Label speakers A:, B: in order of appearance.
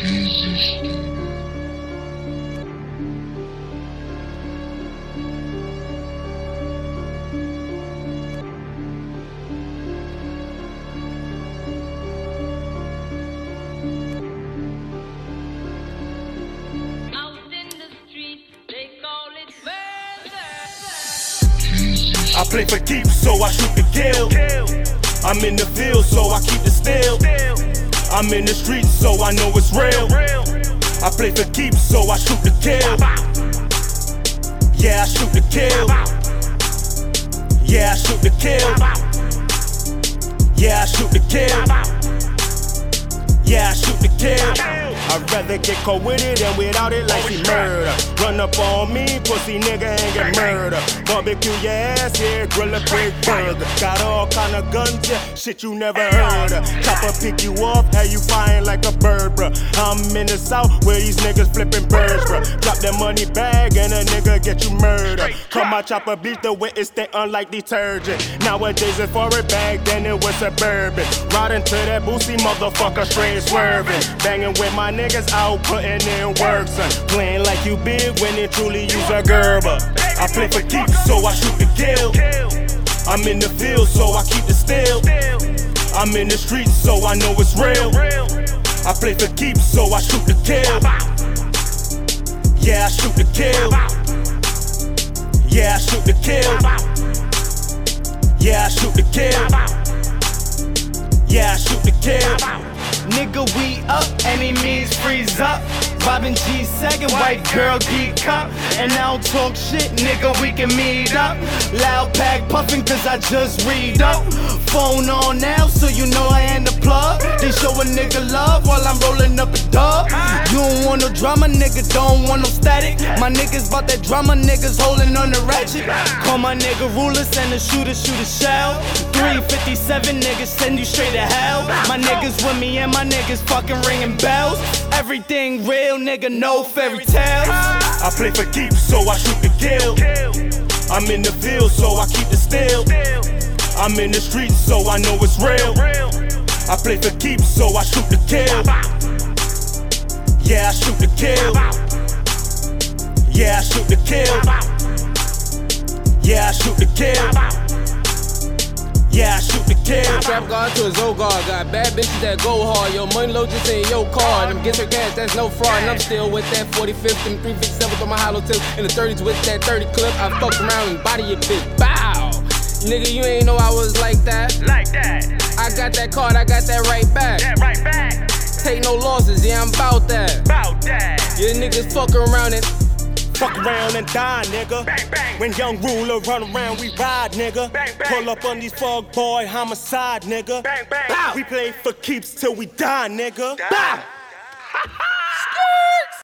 A: I play for keeps, so I shoot the kill. I'm in the field, so I keep the steel. I'm in the streets, so I know it's real. I play for keeps, so I shoot the kill. Yeah, I shoot the kill. Yeah, I shoot the kill. Yeah, I shoot the kill. Yeah, I shoot the kill. I'd rather get caught with it than without it like she murder. Run up on me, pussy nigga ain't get murder. Barbecue your ass, here, grill a big burger. Got all kind of guns, yeah, shit you never heard of. Chopper pick you up, have you flying like a bird, bruh. I'm in the south where these niggas flipping birds, bruh. Drop that money bag and a nigga get you murdered. Come my chopper beat the way it stay unlike detergent. Nowadays it's for a bag, then it was suburban. Riding to that boosie motherfucker straight swerving. Banging with my niggas out putting in work, son. Playing like you big when it truly use a Gerber. I play for keeps, so I shoot the kill. I'm in the field, so I keep the steel. I'm in the streets, so I know it's real. I play for keeps, so I shoot the kill. Yeah, I shoot the kill. Yeah, I shoot the kill.
B: Nigga, we up, means freeze up. Robin G second, white girl geek up. And I don't talk shit, nigga, we can meet up. Loud pack puffin' cause I just read up. Phone on now, nigga love while I'm rolling up a dub. You don't want no drama, nigga, don't want no static. My niggas bought that drama, niggas holding on the ratchet. Call my nigga rulers and the shooter shoot a shell. 357 niggas send you straight to hell. My niggas with me and my niggas fucking ringing bells. Everything real, nigga, no fairy tales.
A: I play for keeps, so I shoot the kill. I'm in the field, so I keep the still. I'm in the streets, so I know it's real. I play for keeps, so I shoot the kill. Yeah, I shoot the kill. Yeah, I shoot the kill. Yeah, I shoot the kill. Yeah, I shoot the kill.
C: Trap guard to his old guard. Got bad bitches that go hard. Yo, money low just in your car. Them get your gas, that's no fraud. And I'm still with that 45th and 357 on my hollow tip. In the 30s with that 30 clip. I fuck around and body your bitch. Bow. Nigga, you ain't know I was like that.
A: Like that.
C: I got that card, I got that right back.
A: That right back.
C: Take no losses, yeah, I'm bout that.
A: Bout that.
C: Yeah, niggas fuck around and
A: Fuck around and die, nigga.
C: Bang, bang.
A: When Yung Ruler run around, we ride, nigga.
C: Bang, bang.
A: Pull up on these fuck boy homicide, nigga.
C: Bang, bang.
A: We play for keeps till we die, nigga.
C: Die.